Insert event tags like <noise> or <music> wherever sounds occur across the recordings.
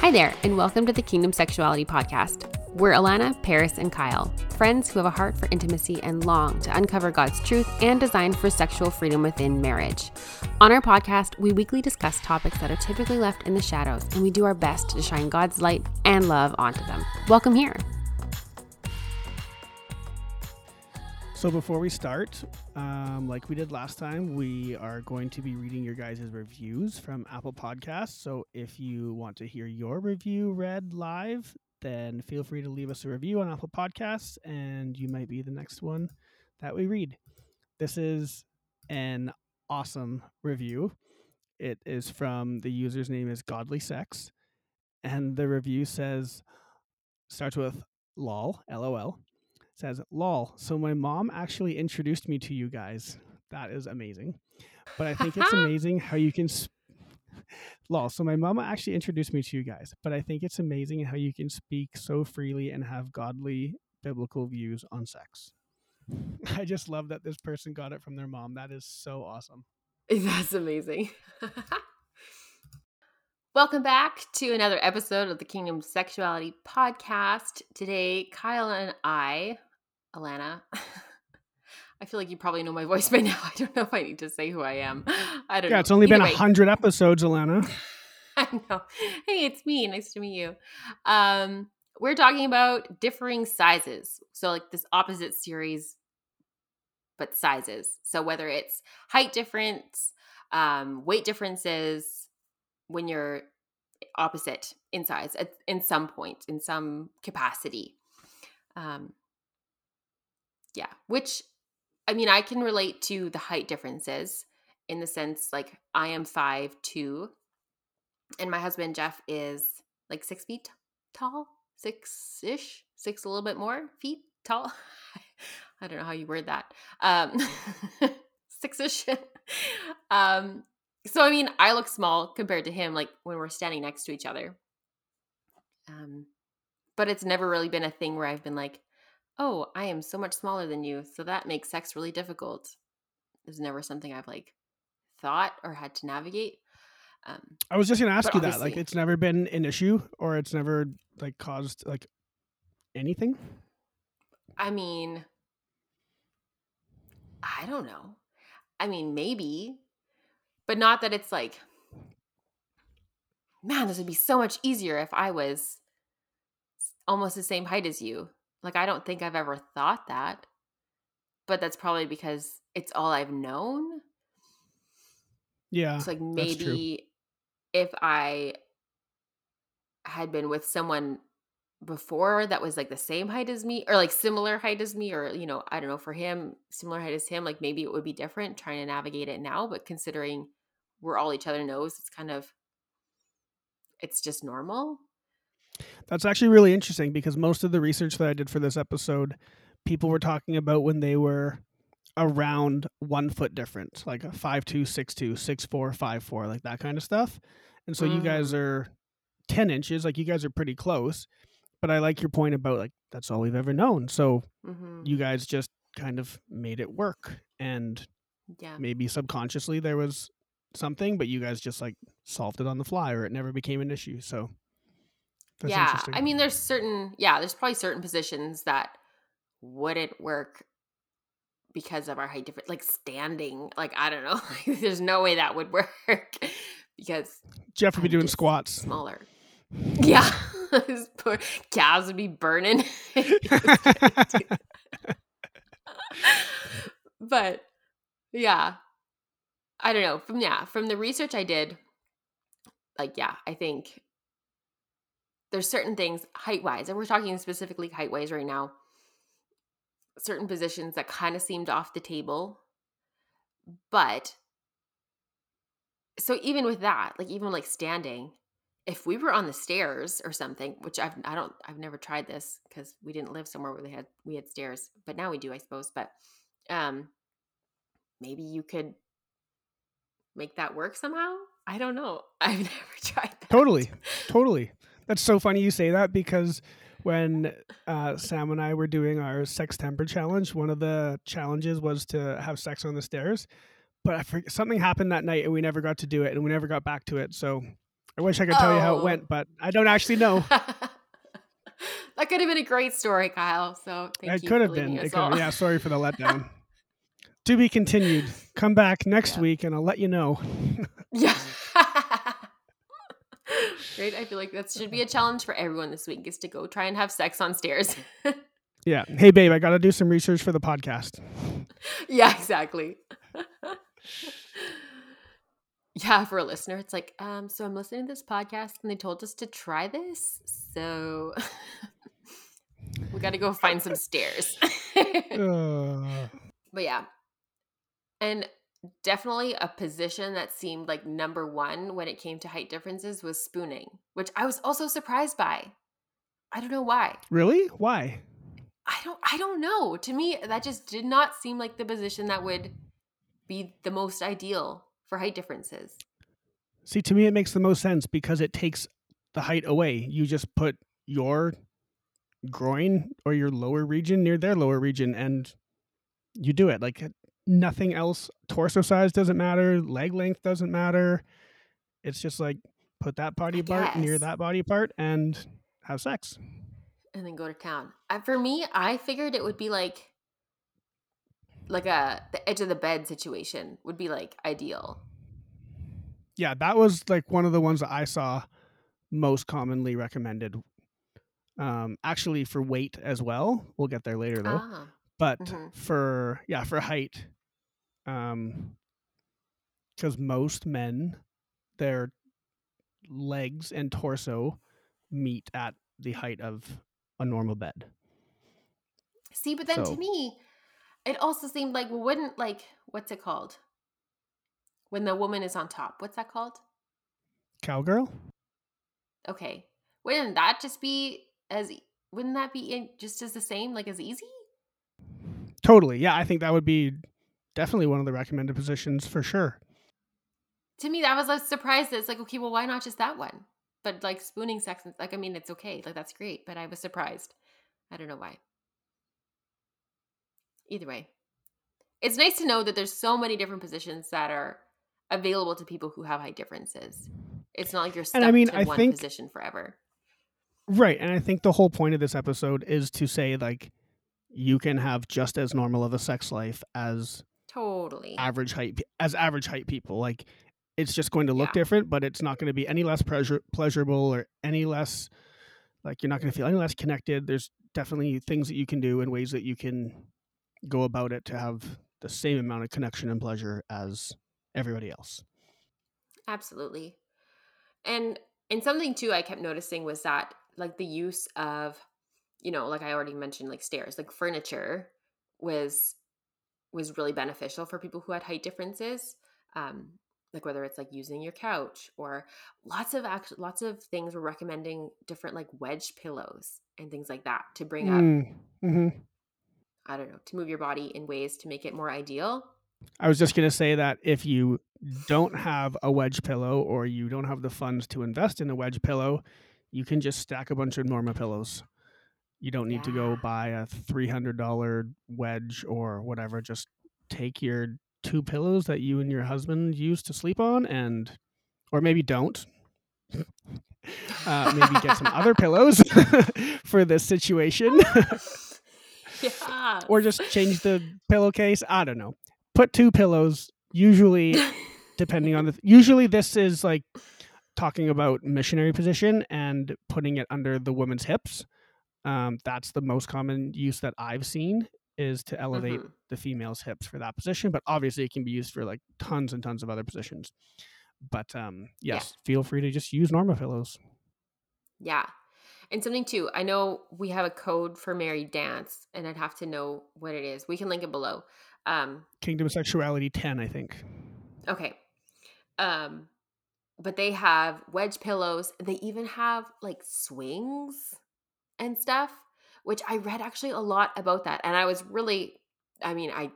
Hi there, and welcome to the Kingdom Sexuality Podcast. We're Alana, Paris, and Kyle, friends who have a heart for intimacy and long to uncover God's truth and design for sexual freedom within marriage. On our podcast, we weekly discuss topics that are typically left in the shadows, and we do our best to shine God's light and love onto them. Welcome here. So before we start, um, like we did last time, we are going to be reading your guys' reviews from Apple Podcasts. So if you want to hear your review read live, then feel free to leave us a review on Apple Podcasts, and you might be the next one that we read. This is an awesome review. It is from the user's name is Godly Sex, and the review says starts with lol, lol says, lol. So my mom actually introduced me to you guys. That is amazing. But I think it's <laughs> amazing how you can. Sp- lol. So my mama actually introduced me to you guys. But I think it's amazing how you can speak so freely and have godly biblical views on sex. <laughs> I just love that this person got it from their mom. That is so awesome. <laughs> That's amazing. Welcome back to another episode of the Kingdom Sexuality Podcast. Today, Kyle and I Alana. <laughs> I feel like you probably know my voice by <laughs> now. I don't know if I need to say who I am. <laughs> I don't yeah, know. it's only Either been a hundred episodes, Alana. I know. Hey, it's me. Nice to meet you. Um, we're talking about differing sizes. So, like this opposite series, but sizes. So, whether it's height difference, um, weight differences, when you're opposite in size at, in some point, in some capacity. Um, yeah, which I mean, I can relate to the height differences in the sense like I am five two, and my husband Jeff is like six feet tall, six ish, six a little bit more feet tall. <laughs> I don't know how you word that. Um, <laughs> six ish. <laughs> um, so I mean, I look small compared to him, like when we're standing next to each other. Um, but it's never really been a thing where I've been like, oh, I am so much smaller than you, so that makes sex really difficult. It's never something I've like thought or had to navigate. Um, I was just gonna ask you that. Like, it's never been an issue, or it's never like caused like anything. I mean, I don't know. I mean, maybe, but not that it's like, man, this would be so much easier if I was almost the same height as you. Like, I don't think I've ever thought that, but that's probably because it's all I've known. Yeah. It's like maybe if I had been with someone before that was like the same height as me or like similar height as me or you know i don't know for him similar height as him like maybe it would be different trying to navigate it now but considering we're all each other knows it's kind of it's just normal that's actually really interesting because most of the research that I did for this episode, people were talking about when they were around one foot difference, like a five two, six two, six four, five four, like that kind of stuff. And so mm. you guys mm. are ten inches, like you guys are pretty close. But I like your point about like that's all we've ever known. So mm-hmm. you guys just kind of made it work, and yeah, maybe subconsciously there was something, but you guys just like solved it on the fly, or it never became an issue. So that's yeah. I mean, there's certain, yeah, there's probably certain positions that wouldn't work because of our height difference. Like standing, like, I don't know. <laughs> there's no way that would <laughs> work because Jeff would be doing squats. Smaller. <laughs> Yeah. His poor calves would be burning. but yeah. I don't know. From yeah, from the research I did, like yeah, I think there's certain things height wise, and we're talking specifically height wise right now, certain positions that kind of seemed off the table. But so even with that, like even like standing, if we were on the stairs or something, which I've I don't I've never tried this because we didn't live somewhere where they had we had stairs, but now we do, I suppose. But um maybe you could make that work somehow. I don't know. <laughs> I've never tried that. Totally. Totally. That's so funny you say that because when uh, Sam and I were doing our sex temper challenge, one of the challenges was to have sex on the stairs. But I forget, something happened that night and we never got to do it and we never got back to it. So I wish I could tell you how it Oh. went, but I don't actually know. <laughs> that could have been a great story, Kyle. So thank it you could for have been. It could have- yeah, sorry for the letdown. <laughs> to be continued. Come back next Yeah. week and I'll let you know. Yeah. Right? I feel like that should be a challenge for everyone this week is to go try and have sex on stairs. <laughs> Yeah. Hey, babe, I got to do some research for the podcast. yeah, exactly. <laughs> yeah, for a listener, it's like, um, so I'm listening to this podcast and they told us to try this. So <laughs> we got to go find some stairs. Uh, But yeah. And definitely a position that seemed like number one when it came to height differences was spooning, which I was also surprised by. I don't know why. really? Why? I don't I don't know. To me, that just did not seem like the position that would be the most ideal for height differences. See, to me, it makes the most sense because it takes the height away. You just put your groin or your lower region near their lower region and you do it. Like nothing else. Torso size doesn't matter. Leg length doesn't matter. It's just like put that body I part near that body part and have sex. and then go to town. Uh, for me, I figured it would be like like a the edge of the bed situation would be like ideal. Yeah, that was like one of the ones that I saw most commonly recommended. Um, actually, for weight as well. We'll get there later though. Ah, but Mhm. for yeah for height um because most men their legs and torso meet at the height of a normal bed See, but then So- to me, it also seemed like wouldn't like what's it called when the woman is on top? What's that called? cowgirl Okay, wouldn't that just be as wouldn't that be in, just as the same like as easy? totally yeah i think that would be definitely one of the recommended positions for sure To me, that was a surprise. It's like okay, well, why not just that one? But like spooning sex, and- like I mean, it's okay, like that's great. But I was surprised. I don't know why. Either way, it's nice to know that there's so many different positions that are available to people who have height differences. It's not like you're stuck And I mean, I one think- position forever. right and i think the whole point of this episode is to say like you can have just as normal of a sex life as Totally. average height as average height people like it's just going to look Yeah. different but it's not going to be any less pleasure pleasurable or any less like you're not going to feel any less connected there's definitely things that you can do and ways that you can go about it to have the same amount of connection and pleasure as everybody else Absolutely. And and something too I kept noticing was that like the use of you know, like I already mentioned like stairs, like furniture was was really beneficial for people who had height differences. Um like whether it's like using your couch or lots of act- lots of things were recommending different like wedge pillows and things like that to bring up mm-hmm. I don't know, to move your body in ways to make it more ideal. i was just going to say that if you don't have a wedge pillow or you don't have the funds to invest in a wedge pillow you can just stack a bunch of norma pillows you don't need to go buy a $300 wedge or whatever just take your two pillows that you and your husband use to sleep on and or maybe don't. <laughs> Uh, maybe get some other pillows <laughs> for this situation. Yeah. <laughs> or just change the pillowcase i don't know. Put two pillows usually depending on the usually this is like talking about missionary position and putting it under the woman's hips um, that's the most common use that i've seen is to elevate Mhm. the female's hips for that position but obviously it can be used for like tons and tons of other positions but um, Yeah. yes feel free to just use norma pillows Yeah. And something too, I know we have a code for married dance and I'd have to know what it is. We can link it below. Um kingdom sexuality 10 i think okay. Um but they have wedge pillows. They even have like swings and stuff, which I read actually a lot about that and I was really I mean, I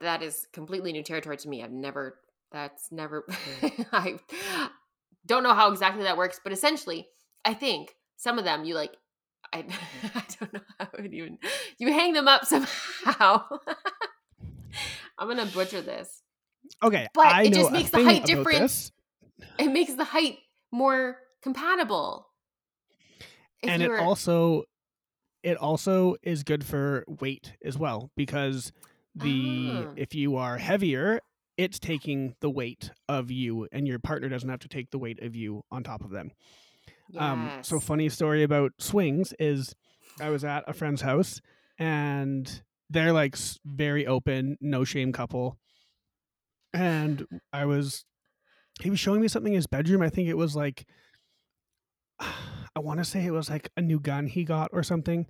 that is completely new territory to me. I've never that's never <laughs> I don't know how exactly that works, but essentially, I think some of them you like I mm-hmm. <laughs> I don't know how it even you hang them up <laughs> somehow. I'm gonna butcher this. okay But I it just makes the height about different. this. It makes the height more compatible. If and it were- also it also is good for weight as well because the Ah. if you are heavier it's taking the weight of you and your partner doesn't have to take the weight of you on top of them. Um so funny story about swings is i was at a friend's house and they're like very open no shame couple. And i was he was showing me something in his bedroom i think it was like i want to say it was like a new gun he got or something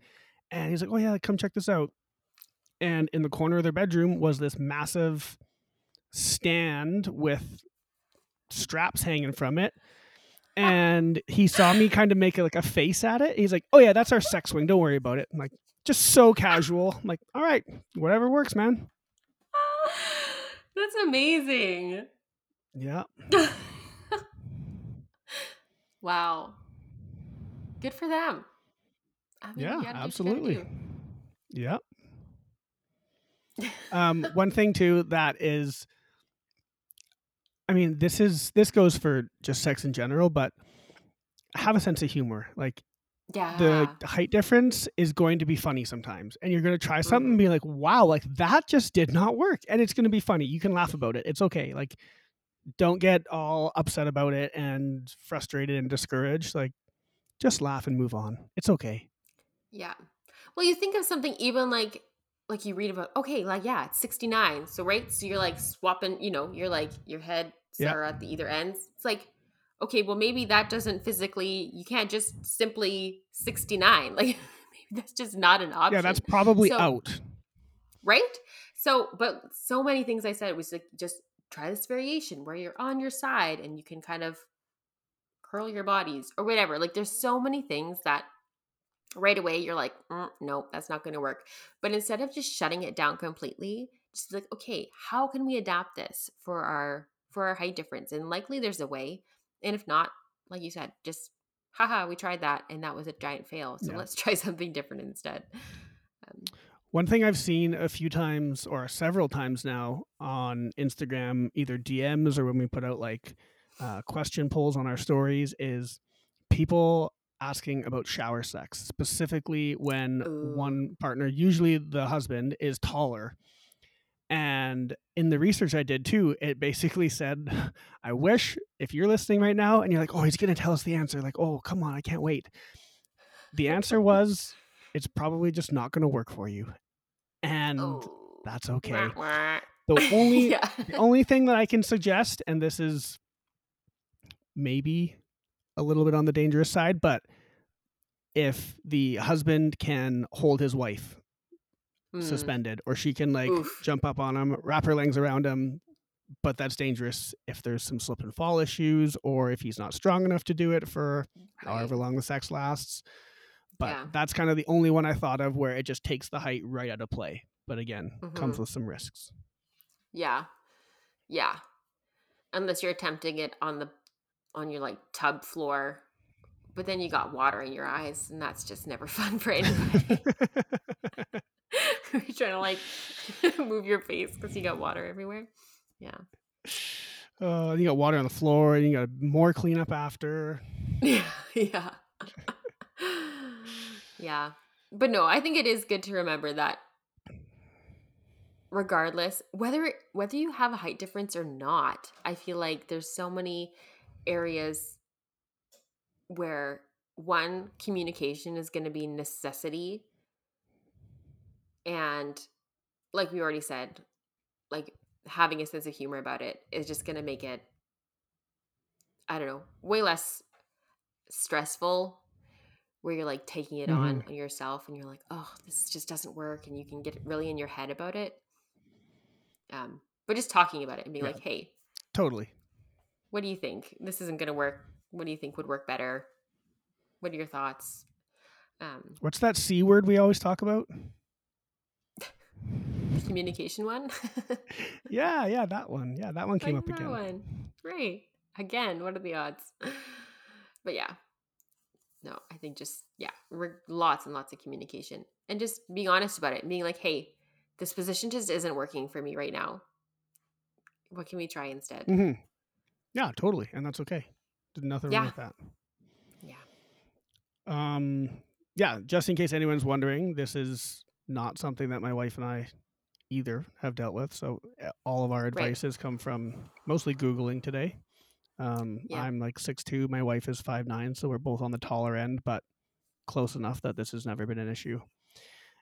and he's like oh yeah come check this out and in the corner of their bedroom was this massive stand with straps hanging from it and he saw me kind of make like a face at it he's like oh yeah that's our sex wing. don't worry about it I'm like just so casual I'm like all right whatever works man <laughs> That's amazing. yeah <laughs> wow. Good for them. I mean, yeah gotta do what you absolutely. yeah <laughs> um one thing too that is i mean this is this goes for just sex in general but have a sense of humor. Like yeah. the height difference is going to be funny sometimes and you're going to try something Mhm. and be like wow like that just did not work and it's going to be funny. You can laugh about it. It's okay. Like don't get all upset about it and frustrated and discouraged. Like just laugh and move on it's okay Yeah. Well, you think of something even like like you read about okay, like yeah, it's 69. So right? So you're like swapping, you know, you're like your head Yeah. are at the either ends. It's like okay, well maybe that doesn't physically you can't just simply 69. <laughs> Like maybe that's just not an option. yeah that's probably So- out right? So, but so many things I said was like just try this variation where you're on your side and you can kind of curl your bodies or whatever. Like there's so many things that right away you're like, mm, nope, that's not going to work. But instead of just shutting it down completely, just like, okay, how can we adapt this for our for our height difference? And likely there's a way. And if not, like you said, just haha, we tried that and that was a giant fail. So Yeah. let's <laughs> try something different instead. Um, One thing I've seen a few times or several times now on Instagram, either DMs or when we put out like uh, question polls on our stories, is people asking about shower sex, specifically when Ooh. one partner, usually the husband, is taller. And in the research I did too, it basically said, <laughs> I wish if you're listening right now and you're like, oh, he's going to tell us the answer, like, oh, come on, I can't wait. The answer was, <laughs> it's probably just not going to work for you. And oh. that's okay. Wah, wah. The only <laughs> yeah. the only thing that I can suggest, and this is maybe a little bit on the dangerous side, but if the husband can hold his wife Mm. suspended, or she can like Oof. jump up on him, wrap her legs around him, but that's dangerous if there's some slip and fall issues, or if he's not strong enough to do it for however long the sex lasts. But Yeah. that's kind of the only one I thought of where it just takes the height right out of play. But again, comes Mhm. with some risks. Yeah. Yeah. Unless you're attempting it on the on your like tub floor. But then you got water in your eyes and that's just never <laughs> fun for anybody. you're trying to like <laughs> move your face because you got water everywhere. Yeah. Uh, you got water on the floor, and you got more cleanup after. <laughs> Yeah. Yeah. yeah. But no, I think it is good to remember that regardless whether whether you have a height difference or not, I feel like there's so many areas where one communication is going to be necessity and like we already said like having a sense of humor about it is just going to make it i don't know way less stressful where you're like taking it on on yourself and you're like oh this just doesn't work and you can get really in your head about it um but just talking about it and being Yeah. like hey Totally. What do you think this isn't going to work what do you think would work better what are your thoughts um What's that C word we always talk about? <laughs> communication one <laughs> Yeah, yeah, that one. Yeah, that one came Like up again. one. Great. Again, what are the odds? <laughs> But yeah. No, I think just, yeah, re- lots and lots of communication and just being honest about it. Being like, hey, this position just isn't working for me right now. What can we try instead? hmm Yeah, totally, and that's okay. Did nothing Yeah. wrong with that. Yeah. Um, yeah, just in case anyone's wondering, this is not something that my wife and I either have dealt with. So uh, all of our advice has come from mostly Googling today. Um, Yeah. I'm like six two. My wife is five nine, so we're both on the taller end, but close enough that this has never been an issue.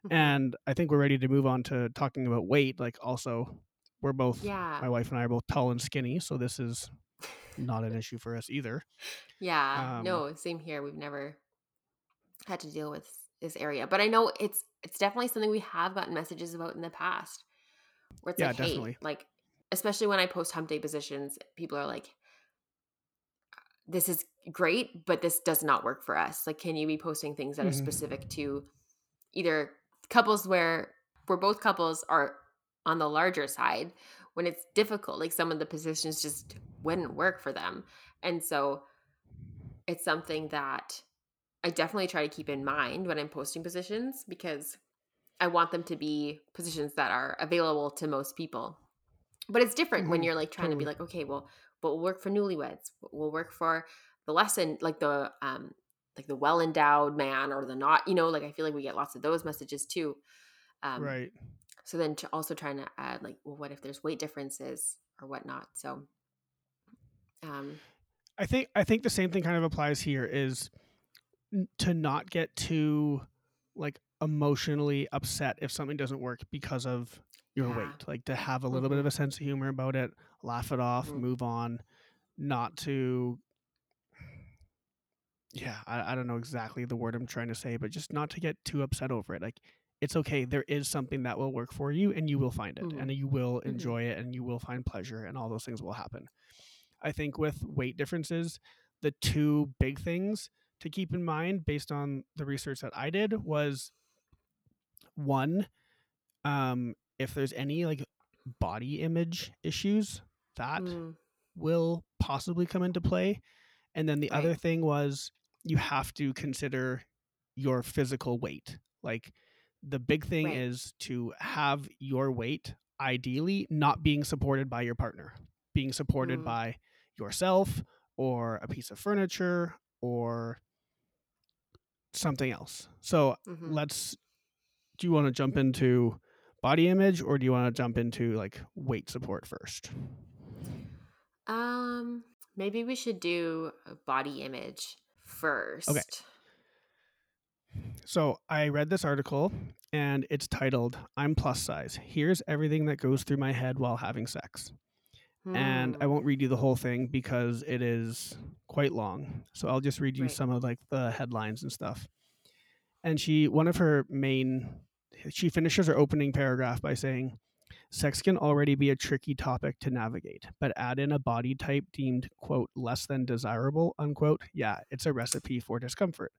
Mhm. And I think we're ready to move on to talking about weight. Like, also, we're both yeah. my wife and I are both tall and skinny, so this is not an <laughs> issue for us either. Yeah. Um, no, same here. We've never had to deal with this area. But I know it's it's definitely something we have gotten messages about in the past. Where it's Yeah, like, definitely. hey, like especially when I post hump day positions, people are like, This is great, but this does not work for us. Like, can you be posting things that are Mhm. specific to either couples where where both couples are on the larger side when it's difficult like some of the positions just wouldn't work for them and so it's something that i definitely try to keep in mind when i'm posting positions because i want them to be positions that are available to most people but it's different when Mhm, you're like trying to be like okay well but we'll work for newlyweds we'll work for the lesson like the um like the well endowed man or the not you know like i feel like we get lots of those messages too um right. So then to also trying to add like well what if there's weight differences or whatnot so um I think I think the same thing kind of applies here is to not get too like emotionally upset if something doesn't work because of your Yeah. weight. Like to have a little bit Mhm. of a sense of humor about it, laugh it off, Mhm. move on, not to yeah, I, I don't know exactly the word I'm trying to say, but just not to get too upset over it. Like it's okay. There is something that will work for you and you will find it Mhm. and you will Mhm. enjoy it and you will find pleasure and all those things will happen. I think with weight differences, the two big things to keep in mind based on the research that I did was one, um, if there's any like body image issues, that Mm, will possibly come into play. And then the Right. other thing was you have to consider your physical weight. Like the big thing Right. is to have your weight ideally not being supported by your partner, being supported Mm. by yourself or a piece of furniture or something else. So mhm. let's do you want to jump into body image or do you want to jump into like weight support first? um maybe we should do body image first So I read this article and it's titled I'm plus size. Here's everything that goes through my head while having sex. And I Hmm, won't read you the whole thing because it is quite long. So I'll just read you Right. some of like the headlines and stuff. And she one of her main she finishes her opening paragraph by saying Sex can already be a tricky topic to navigate, but add in a body type deemed, quote, less than desirable, unquote. Yeah, it's a recipe for discomfort.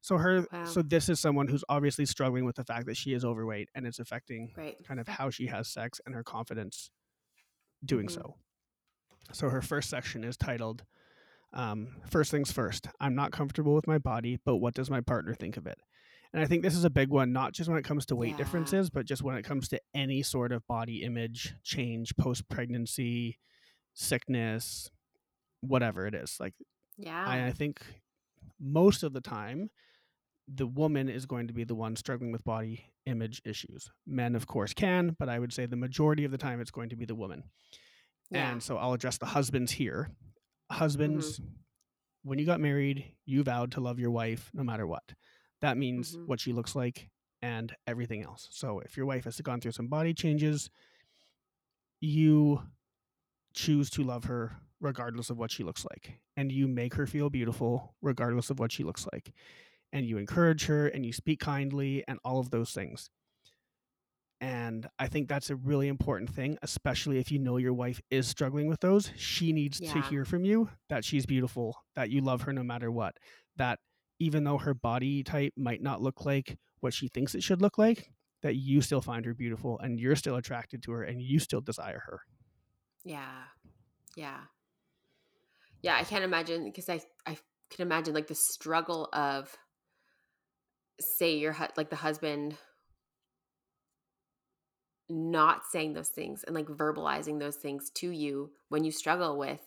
So her Wow. so this is someone who's obviously struggling with the fact that she is overweight and it's affecting right kind of how she has sex and her confidence doing Mhm. so. So her first section is titled um, First Things First. I'm not comfortable with my body, but what does my partner think of it? And I think this is a big one, not just when it comes to weight Yeah. differences, but just when it comes to any sort of body image change post pregnancy, sickness, whatever it is. Like, yeah I, I think most of the time, the woman is going to be the one struggling with body image issues. Men, of course, can, but I would say the majority of the time it's going to be the woman. yeah And so I'll address the husbands here. Husbands, when you got married, you vowed to love your wife no matter what. That means Mhm. what she looks like and everything else. So if your wife has gone through some body changes, you choose to love her regardless of what she looks like. And you make her feel beautiful regardless of what she looks like. And you encourage her and you speak kindly and all of those things. And I think that's a really important thing, especially if you know your wife is struggling with those. She needs to hear from you that she's beautiful, that you love her no matter what, that even though her body type might not look like what she thinks it should look like, that you still find her beautiful and you're still attracted to her and you still desire her. Yeah. Yeah. Yeah, I can't imagine because I I can imagine like the struggle of say your hu- like the husband not saying those things and like verbalizing those things to you when you struggle with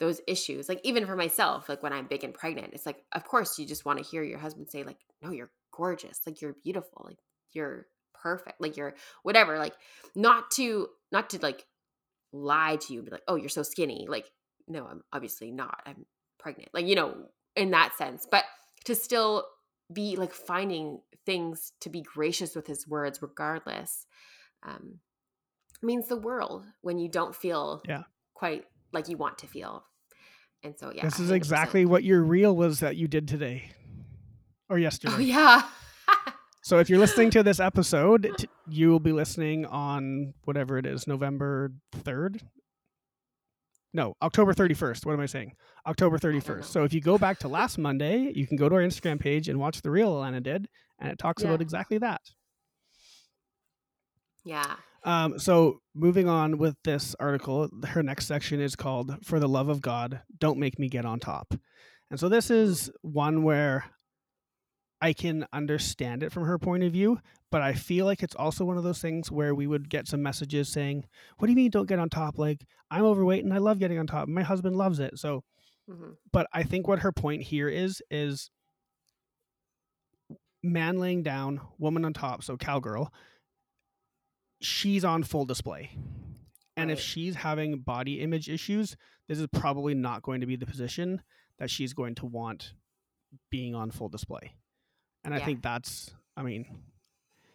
those issues. Like even for myself, like when I'm big and pregnant, it's like of course you just want to hear your husband say like, "No, you're gorgeous. Like you're beautiful. Like you're perfect. Like you're whatever." Like not to not to like lie to you be like, "Oh, you're so skinny." Like no, I'm obviously not. I'm pregnant. Like, you know, in that sense. But to still be like finding things to be gracious with his words regardless um means the world when you don't feel Yeah. quite like you want to feel. And so yeah. this is 100%. exactly what your reel was that you did today or yesterday. Oh yeah. So if you're listening to this episode, <laughs> t- you will be listening on whatever it is, November 3rd. No, October 31st. What am I saying? October 31st. So if you go back to last <laughs> Monday, you can go to our Instagram page and watch the reel Alana did, and it talks Yeah. about exactly that. yeah. Um, so moving on with this article, her next section is called "For the Love of God, Don't Make Me Get on Top," and so this is one where I can understand it from her point of view, but I feel like it's also one of those things where we would get some messages saying, "What do you mean don't get on top? Like I'm overweight and I love getting on top. My husband loves it." So, hmm but I think what her point here is is man laying down, woman on top, so cowgirl. She's on full display. And if she's having body image issues, this is probably not going to be the position that she's going to want being on full display. And I think that's, I mean,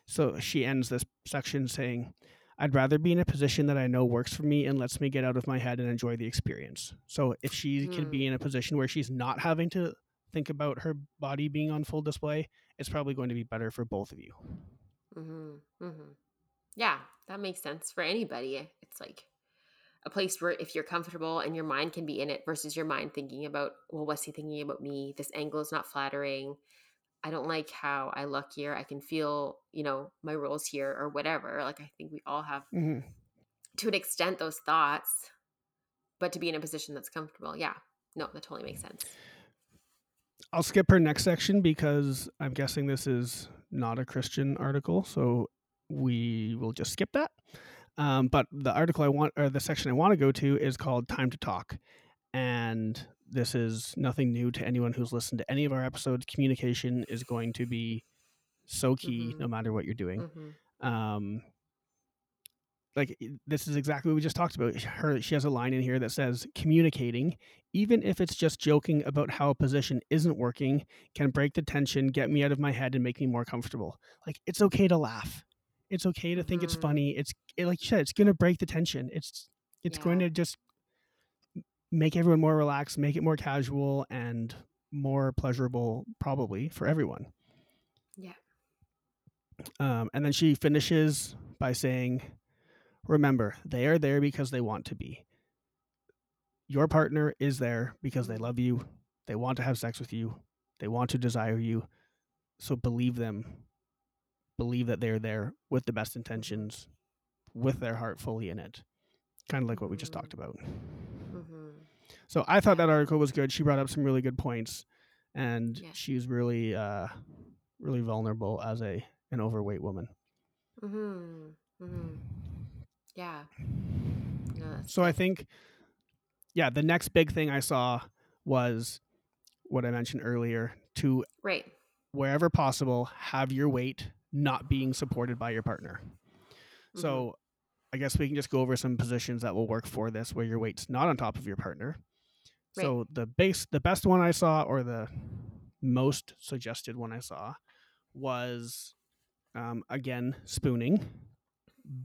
so she ends this section saying, I'd rather be in a position that I know works for me and lets me get out of my head and enjoy the experience. So if she can be in a position where she's not having to think about her body being on full display, it's probably going to be better for both of you. Mm-hmm. Mm-hmm. Yeah, that makes sense for anybody. It's like a place where if you're comfortable and your mind can be in it versus your mind thinking about, well, what's he thinking about me? This angle is not flattering. I don't like how I look here. I can feel, you know, my rolls here or whatever. Like I think we all have hmm to an extent those thoughts, but to be in a position that's comfortable. Yeah. No, that totally makes sense. I'll skip her next section because I'm guessing this is not a Christian article, so we will just skip that. Um, but the article I want, or the section I want to go to, is called "Time to Talk," and this is nothing new to anyone who's listened to any of our episodes. Communication is going to be so key, Mhm. no matter what you're doing. hmm um like this is exactly what we just talked about her she has a line in here that says communicating even if it's just joking about how a position isn't working can break the tension get me out of my head and make me more comfortable like it's okay to laugh it's okay to think it's Mhm. funny it's it, like you said it's going to break the tension it's it's going to just make everyone more relaxed make it more casual and more pleasurable probably for everyone Yeah. um, and then she finishes by saying, Remember, they are there because they want to be. Your partner is there because they love you. They want to have sex with you. They want to desire you. So believe them. Believe that they're there with the best intentions, with their heart fully in it. Kind of like what we just talked about. So I thought that article was good. She brought up some really good points, and Yeah. she's really, uh, really vulnerable as a an overweight woman. hmm Mm-hmm. Yeah. No, So I think, yeah, the next big thing I saw was what I mentioned earlier to right. wherever possible have your weight not being supported by your partner. Mhm. So I guess we can just go over some positions that will work for this where your weight's not on top of your partner. Right. So the base the best one I saw or the most suggested one I saw was um, again spooning.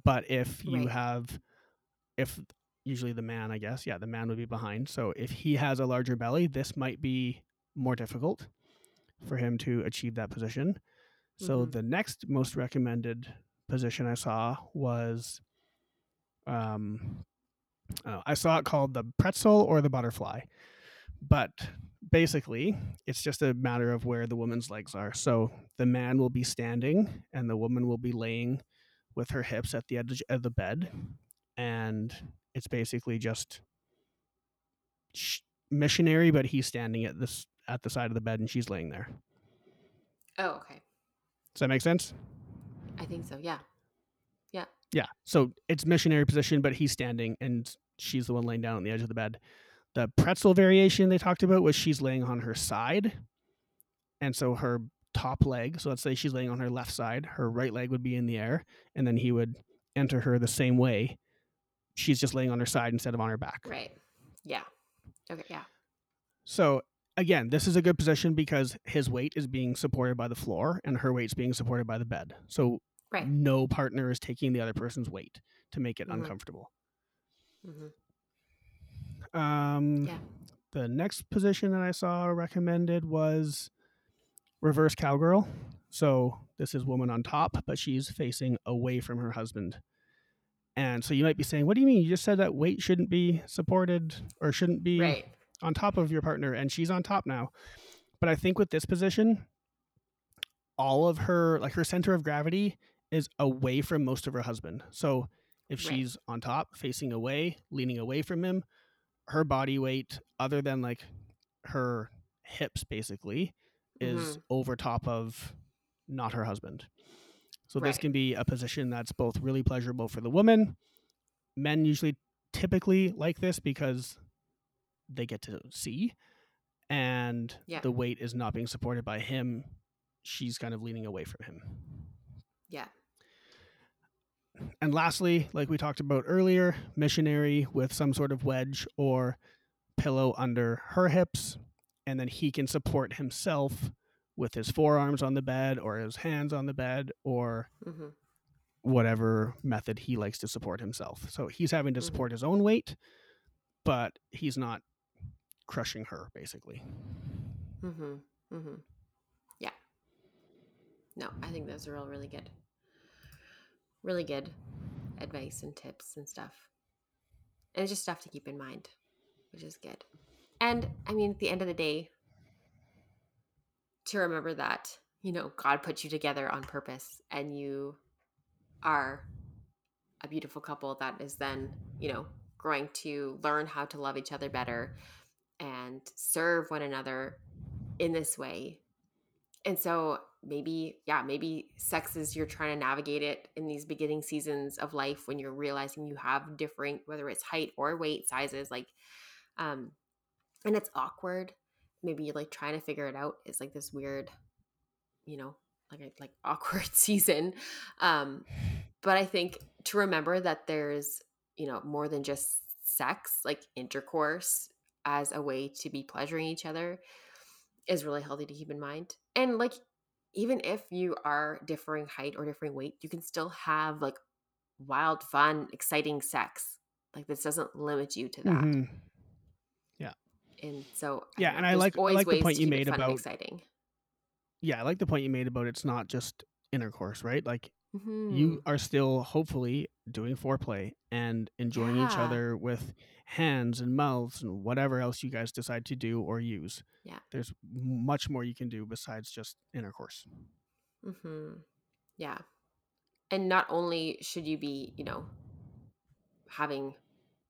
But if you Right. have if usually the man, I guess, yeah, the man would be behind. So if he has a larger belly, this might be more difficult for him to achieve that position. So Mhm. the next most recommended position I saw was um uh, I saw it called the pretzel or the butterfly. But basically, it's just a matter of where the woman's legs are. So the man will be standing and the woman will be laying with her hips at the edge of the bed. And it's basically just missionary, but he's standing at this at the side of the bed and she's laying there. Oh, okay. Does that make sense? I think so. Yeah. Yeah. So it's missionary position, but he's standing and she's the one laying down on the edge of the bed. The pretzel variation they talked about was she's laying on her side. And so her top leg, so let's say she's laying on her left side, her right leg would be in the air, and then he would enter her the same way. She's just laying on her side instead of on her back. Right. Yeah. Okay. Yeah. So again, this is a good position because his weight is being supported by the floor and her weight's being supported by the bed. So Right. no partner is taking the other person's weight to make it Mhm. uncomfortable. hmm Um, Yeah. The next position that I saw recommended was reverse cowgirl. So this is woman on top, but she's facing away from her husband. And so you might be saying, "What do you mean? You just said that weight shouldn't be supported or shouldn't be Right. on top of your partner and she's on top now. But I think with this position, all of her like her center of gravity is away from most of her husband. So if Right. she's on top, facing away, leaning away from him, her body weight, other than like her hips basically, is mm-hmm. over top of not her husband. So this can be a position that's both really pleasurable for the woman. Men usually typically like this because they get to see and Yeah. the weight is not being supported by him. She's kind of leaning away from him. Yeah. And lastly, like we talked about earlier, missionary with some sort of wedge or pillow under her hips, and then he can support himself with his forearms on the bed or his hands on the bed or hmm whatever method he likes to support himself. So he's having to Mhm. support his own weight, but he's not crushing her basically. hmm hmm Yeah. No, I think those are all really good. Really good advice and tips and stuff. And it's just stuff to keep in mind, which is good. And I mean, at the end of the day, to remember that, you know, God put you together on purpose and you are a beautiful couple that is then, you know, growing to learn how to love each other better and serve one another in this way. And so maybe, yeah, maybe sex is you're trying to navigate it in these beginning seasons of life when you're realizing you have different, whether it's height or weight sizes, like, um, and it's awkward. Maybe you're like trying to figure it out. It's like this weird, you know, like a like <laughs> awkward season. Um, but I think to remember that there's, you know, more than just sex, like intercourse as a way to be pleasuring each other is really healthy to keep in mind. And like even if you are differing height or differing weight, you can still have like wild, fun, exciting sex. Like this doesn't limit you to that. mm-hmm. yeah And so Yeah, don't and I like- I like the point you made about- exciting. Yeah, I like the point you made about it's not just intercourse, right? Like Mhm. you are still hopefully doing foreplay and enjoying each other with hands and mouths and whatever else you guys decide to do or use. Yeah. There's much more you can do besides just intercourse. Mm-hmm. Yeah. And not only should you be, you know, having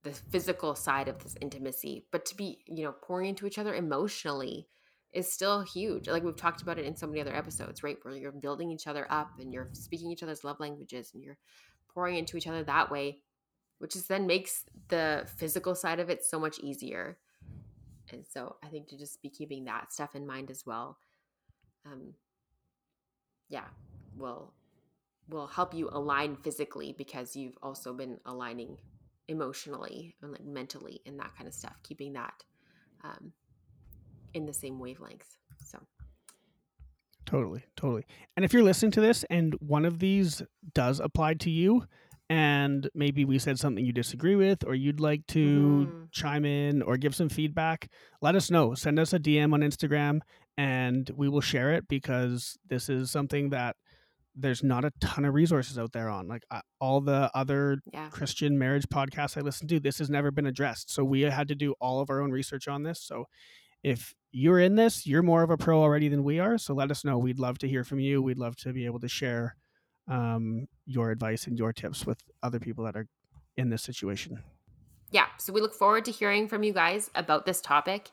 the physical side of this intimacy, but to be, you know, pouring into each other emotionally is still huge. Like we've talked about it in so many other episodes, right? Where you're building each other up and you're speaking each other's love languages and you're pouring into each other that way, which is then makes the physical side of it so much easier. And so I think to just be keeping that stuff in mind as well. Um, yeah, will will help you align physically because you've also been aligning emotionally and like mentally and that kind of stuff, keeping that um, in the same wavelength. So Totally, totally. And if you're listening to this and one of these does apply to you, and maybe we said something you disagree with, or you'd like to Mhm. chime in or give some feedback, let us know. Send us a DM on Instagram and we will share it because this is something that there's not a ton of resources out there on. Like uh, all the other yeah, Christian marriage podcasts I listen to, this has never been addressed. So we had to do all of our own research on this. So if you're in this, you're more of a pro already than we are. So let us know. We'd love to hear from you. We'd love to be able to share um, your advice and your tips with other people that are in this situation. yeah. So we look forward to hearing from you guys about this topic.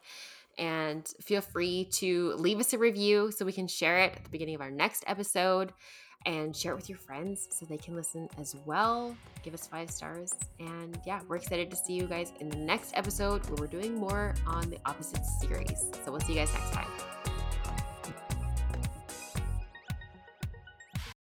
And feel free to leave us a review so we can share it at the beginning of our next episode. And share it with your friends so they can listen as well. Give us five stars. And yeah, we're excited to see you guys in the next episode where we're doing more on the opposite series. So we'll see you guys next time.